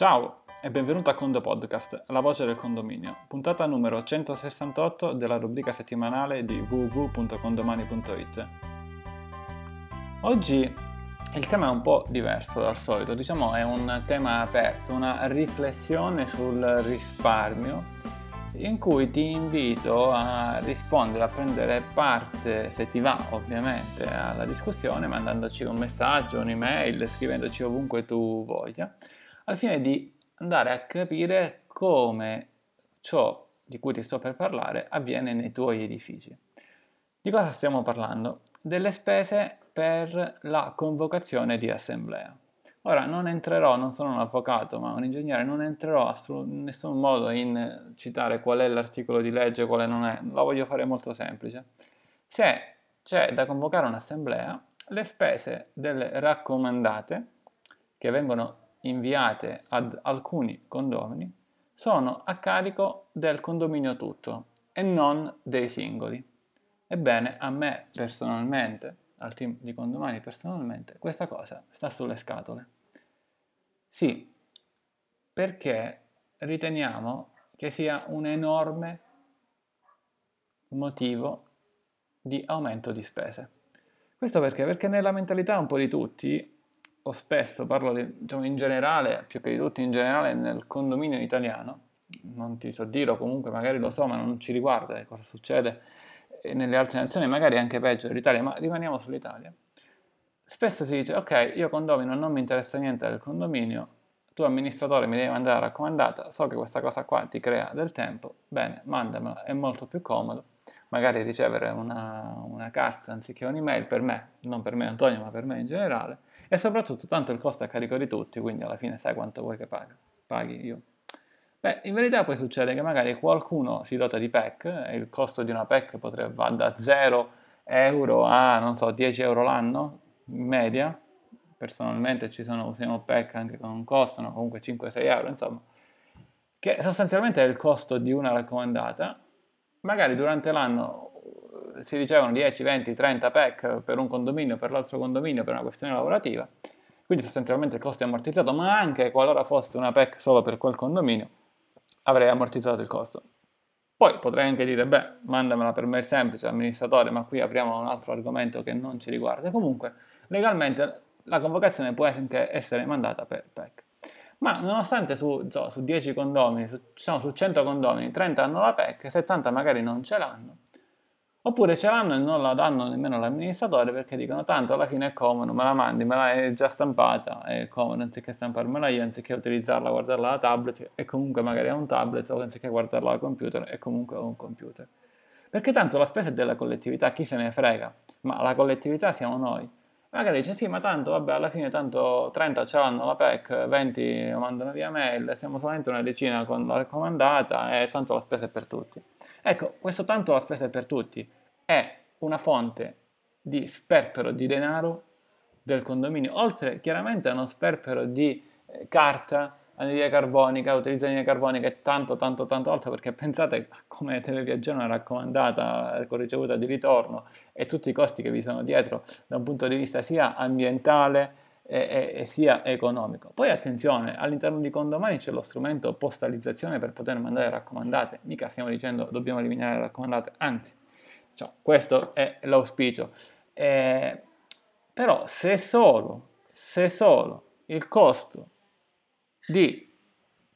Ciao e benvenuto a Condo Podcast, la voce del condominio, puntata numero 168 della rubrica settimanale di www.condomani.it. Oggi il tema è un po' diverso dal solito, diciamo è un tema aperto, una riflessione sul risparmio in cui ti invito a rispondere, a prendere parte, se ti va ovviamente, alla discussione, mandandoci un messaggio, un'email, scrivendoci ovunque tu voglia, al fine di andare a capire come ciò di cui ti sto per parlare avviene nei tuoi edifici. Di cosa stiamo parlando? Delle spese per la convocazione di assemblea. Ora non entrerò, non sono un avvocato, ma un ingegnere, non entrerò in nessun modo in citare qual è l'articolo di legge, quale non è, la voglio fare molto semplice. Se c'è da convocare un'assemblea, le spese delle raccomandate che vengono inviate ad alcuni condomini sono a carico del condominio tutto e non dei singoli. Ebbene, a me personalmente al team di condomani personalmente, questa cosa sta sulle scatole. Sì, perché riteniamo che sia un enorme motivo di aumento di spese. Questo perché? Perché nella mentalità un po' di tutti, o spesso parlo di, diciamo, in generale, più che di tutti in generale nel condominio italiano, non ti so dire o comunque magari lo so ma non ci riguarda cosa succede nelle altre nazioni, magari anche peggio dell'Italia, ma rimaniamo sull'Italia. Spesso si dice, ok, io condomino, non mi interessa niente del condominio, tu amministratore mi devi mandare la raccomandata, so che questa cosa qua ti crea del tempo, bene, mandamela, è molto più comodo, magari ricevere una, una carta anziché un'email per me, non per me Antonio, ma per me in generale, e soprattutto tanto il costo è a carico di tutti, quindi alla fine sai quanto vuoi che paghi, paghi io Beh, in verità poi succede che magari qualcuno si dota di PEC e il costo di una PEC potrebbe va da 0 euro a, non so, 10 euro l'anno in media. Personalmente ci sono, usiamo PEC anche con un costo, no? comunque 5-6 euro, insomma, che sostanzialmente è il costo di una raccomandata. Magari durante l'anno eh, si ricevono 10, 20, 30 PEC per un condominio, per l'altro condominio, per una questione lavorativa. Quindi sostanzialmente il costo è ammortizzato, ma anche qualora fosse una PEC solo per quel condominio, avrei ammortizzato il costo. Poi potrei anche dire, beh, mandamela per mail semplice, amministratore, ma qui apriamo un altro argomento che non ci riguarda. Comunque, legalmente la convocazione può anche essere mandata per PEC. Ma nonostante su, su 10 condomini, su, diciamo su 100 condomini, 30 hanno la PEC, 70 magari non ce l'hanno, Oppure ce l'hanno e non la danno nemmeno all'amministratore perché dicono tanto alla fine è comodo, me la mandi, me la è già stampata, è comodo, anziché stamparmela io, anziché utilizzarla, guardarla alla tablet e comunque magari è un tablet o anziché guardarla al computer è comunque un computer. Perché tanto la spesa è della collettività, chi se ne frega, ma la collettività siamo noi. Magari dice sì, ma tanto, vabbè, alla fine tanto 30 ce l'hanno la PEC, 20 lo mandano via mail, siamo solamente una decina con la raccomandata e tanto la spesa è per tutti. Ecco, questo tanto la spesa è per tutti è una fonte di sperpero di denaro del condominio, oltre chiaramente a uno sperpero di eh, carta, anidride carbonica, utilizzo anidride carbonica e tanto, tanto, tanto altro, perché pensate come televiaggiare una raccomandata con ricevuta di ritorno e tutti i costi che vi sono dietro da un punto di vista sia ambientale e, e, e sia economico. Poi attenzione, all'interno di condomani c'è lo strumento postalizzazione per poter mandare raccomandate, mica stiamo dicendo dobbiamo eliminare le raccomandate, anzi, cioè, questo è l'auspicio. Eh, però se solo, se solo il costo di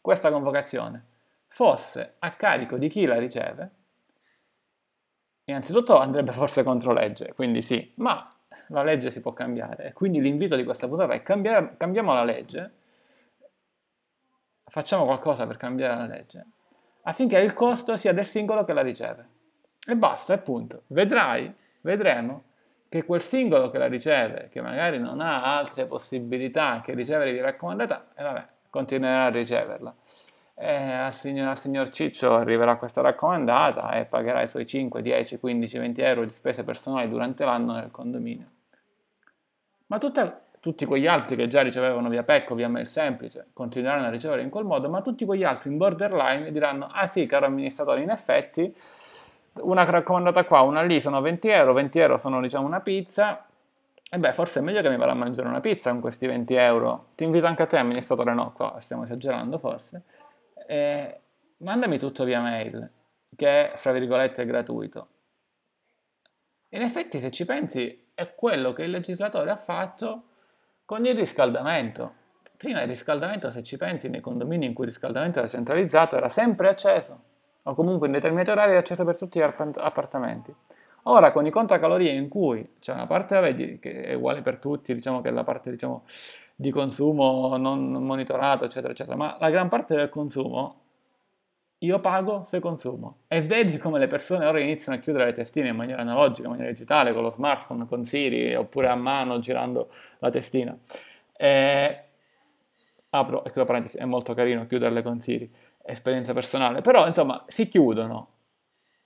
questa convocazione fosse a carico di chi la riceve, innanzitutto andrebbe forse contro legge, quindi sì, ma la legge si può cambiare. Quindi l'invito di questa puntata è cambiare, cambiamo la legge, facciamo qualcosa per cambiare la legge, affinché il costo sia del singolo che la riceve. E basta, appunto. Vedrai, vedremo che quel singolo che la riceve, che magari non ha altre possibilità che ricevere di raccomandata, e eh, vabbè, continuerà a riceverla. Al, signor, al signor Ciccio arriverà questa raccomandata e pagherà i suoi 5, 10, 15, 20 euro di spese personali durante l'anno nel condominio. Ma tutta, tutti quegli altri che già ricevevano via PEC o via mail semplice continueranno a ricevere in quel modo, ma tutti quegli altri in borderline diranno, ah sì, caro amministratore, in effetti una raccomandata qua, una lì sono 20 euro, 20 euro sono diciamo una pizza e beh, forse è meglio che mi vada a mangiare una pizza con questi 20 euro. Ti invito anche a te, amministratore, no, qua stiamo esagerando forse. E mandami tutto via mail, che è, fra virgolette, gratuito. In effetti, se ci pensi, è quello che il legislatore ha fatto con il riscaldamento. Prima il riscaldamento, se ci pensi, nei condomini in cui il riscaldamento era centralizzato, era sempre acceso, o comunque in determinati orari era acceso per tutti gli appartamenti. Ora con i contacalorie in cui c'è una parte vedi, che è uguale per tutti, diciamo che è la parte diciamo, di consumo non monitorato, eccetera, eccetera, ma la gran parte del consumo io pago se consumo. E vedi come le persone ora iniziano a chiudere le testine in maniera analogica, in maniera digitale, con lo smartphone, con Siri, oppure a mano girando la testina. E... Apro, ecco la parentesi, è molto carino chiuderle con Siri, esperienza personale, però insomma si chiudono.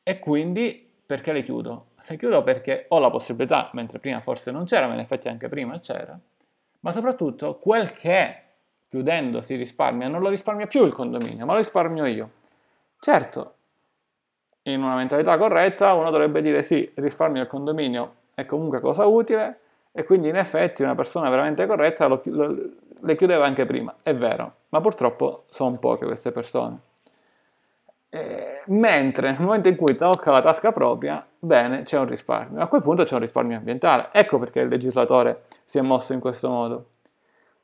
E quindi perché le chiudo? Le chiudo perché ho la possibilità, mentre prima forse non c'era, ma in effetti anche prima c'era, ma soprattutto quel che chiudendo si risparmia non lo risparmia più il condominio, ma lo risparmio io. Certo, in una mentalità corretta uno dovrebbe dire sì, risparmio il condominio è comunque cosa utile e quindi in effetti una persona veramente corretta lo, lo, le chiudeva anche prima, è vero, ma purtroppo sono poche queste persone. Eh, mentre nel momento in cui tocca la tasca propria, bene, c'è un risparmio. A quel punto c'è un risparmio ambientale. Ecco perché il legislatore si è mosso in questo modo.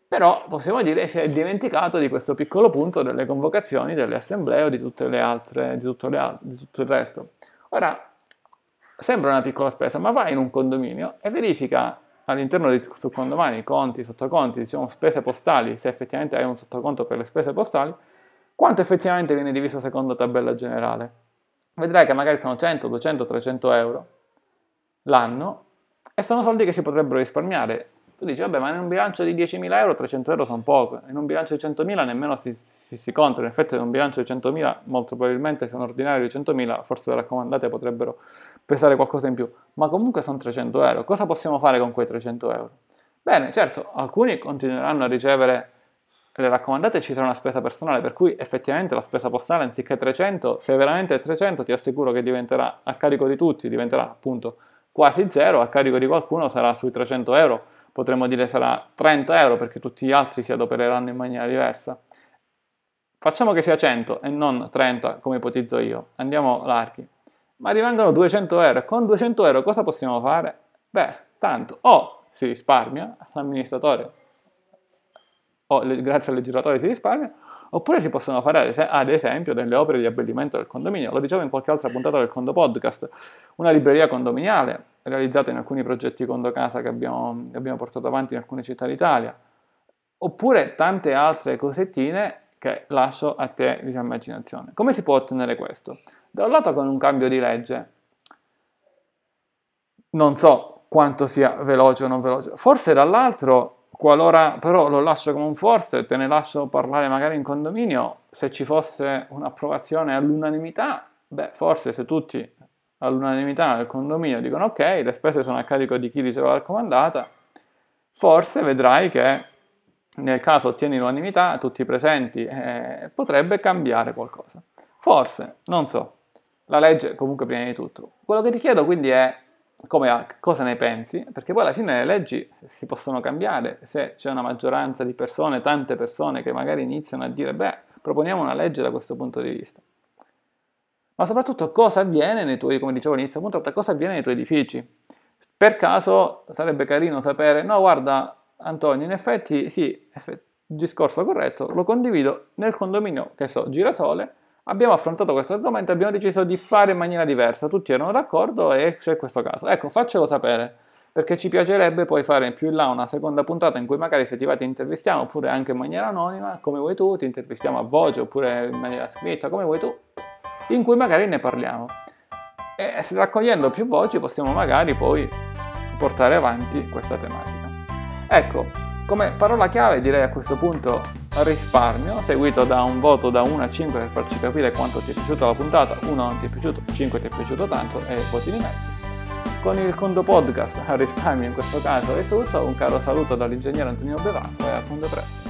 Però possiamo dire che si è dimenticato di questo piccolo punto delle convocazioni, delle assemblee o di altre, di tutto, le, di tutto il resto. Ora, sembra una piccola spesa, ma vai in un condominio e verifica all'interno di condomini, conti, sottoconti, diciamo spese postali, se effettivamente hai un sottoconto per le spese postali, quanto effettivamente viene diviso secondo tabella generale. Vedrai che magari sono 100, 200, 300 euro l'anno e sono soldi che si potrebbero risparmiare. Tu dici, vabbè, ma in un bilancio di 10.000 euro 300 euro sono poco, in un bilancio di 100.000 nemmeno si, si, si conta, in effetti in un bilancio di 100.000 molto probabilmente se un ordinario di 100.000 forse le raccomandate potrebbero pesare qualcosa in più, ma comunque sono 300 euro. Cosa possiamo fare con quei 300 euro? Bene, certo, alcuni continueranno a ricevere le raccomandate ci sarà una spesa personale, per cui effettivamente la spesa postale anziché 300, se veramente è 300 ti assicuro che diventerà a carico di tutti, diventerà appunto quasi zero, a carico di qualcuno sarà sui 300 euro, potremmo dire sarà 30 euro perché tutti gli altri si adopereranno in maniera diversa. Facciamo che sia 100 e non 30 come ipotizzo io, andiamo larghi, ma rimangono 200 euro con 200 euro cosa possiamo fare? Beh, tanto, o si risparmia, l'amministratore o grazie al legislatore si risparmia, oppure si possono fare ad esempio delle opere di abbellimento del condominio. Lo dicevo in qualche altra puntata del Condo Podcast, una libreria condominiale realizzata in alcuni progetti Condo Casa che abbiamo, abbiamo portato avanti in alcune città d'Italia, oppure tante altre cosettine che lascio a te di immaginazione. Come si può ottenere questo? Da un lato con un cambio di legge, non so quanto sia veloce o non veloce, forse dall'altro Qualora però lo lascio come un forse, te ne lascio parlare magari in condominio, se ci fosse un'approvazione all'unanimità, beh, forse se tutti all'unanimità del condominio dicono ok, le spese sono a carico di chi riceve la raccomandata, forse vedrai che nel caso ottieni l'unanimità, tutti presenti, eh, potrebbe cambiare qualcosa. Forse, non so. La legge comunque prima di tutto. Quello che ti chiedo quindi è come, cosa ne pensi, perché poi alla fine le leggi si possono cambiare se c'è una maggioranza di persone, tante persone che magari iniziano a dire beh, proponiamo una legge da questo punto di vista. Ma soprattutto cosa avviene nei tuoi, come dicevo all'inizio puntata, cosa avviene nei tuoi edifici? Per caso sarebbe carino sapere, no guarda Antonio, in effetti sì, il discorso corretto, lo condivido nel condominio, che so, Girasole, abbiamo affrontato questo argomento e abbiamo deciso di fare in maniera diversa. Tutti erano d'accordo e c'è questo caso. Ecco, faccelo sapere, perché ci piacerebbe poi fare più in là una seconda puntata in cui magari se ti va ti intervistiamo, oppure anche in maniera anonima, come vuoi tu, ti intervistiamo a voce, oppure in maniera scritta, come vuoi tu, in cui magari ne parliamo. E raccogliendo più voci possiamo magari poi portare avanti questa tematica. Ecco, come parola chiave direi a questo punto risparmio, seguito da un voto da 1 a 5 per farci capire quanto ti è piaciuta la puntata, 1 non ti è piaciuto, 5 ti è piaciuto tanto e voti di me. Con il Condo Podcast a risparmio in questo caso è tutto, un caro saluto dall'ingegnere Antonio Bevacqua e a Condo Presto.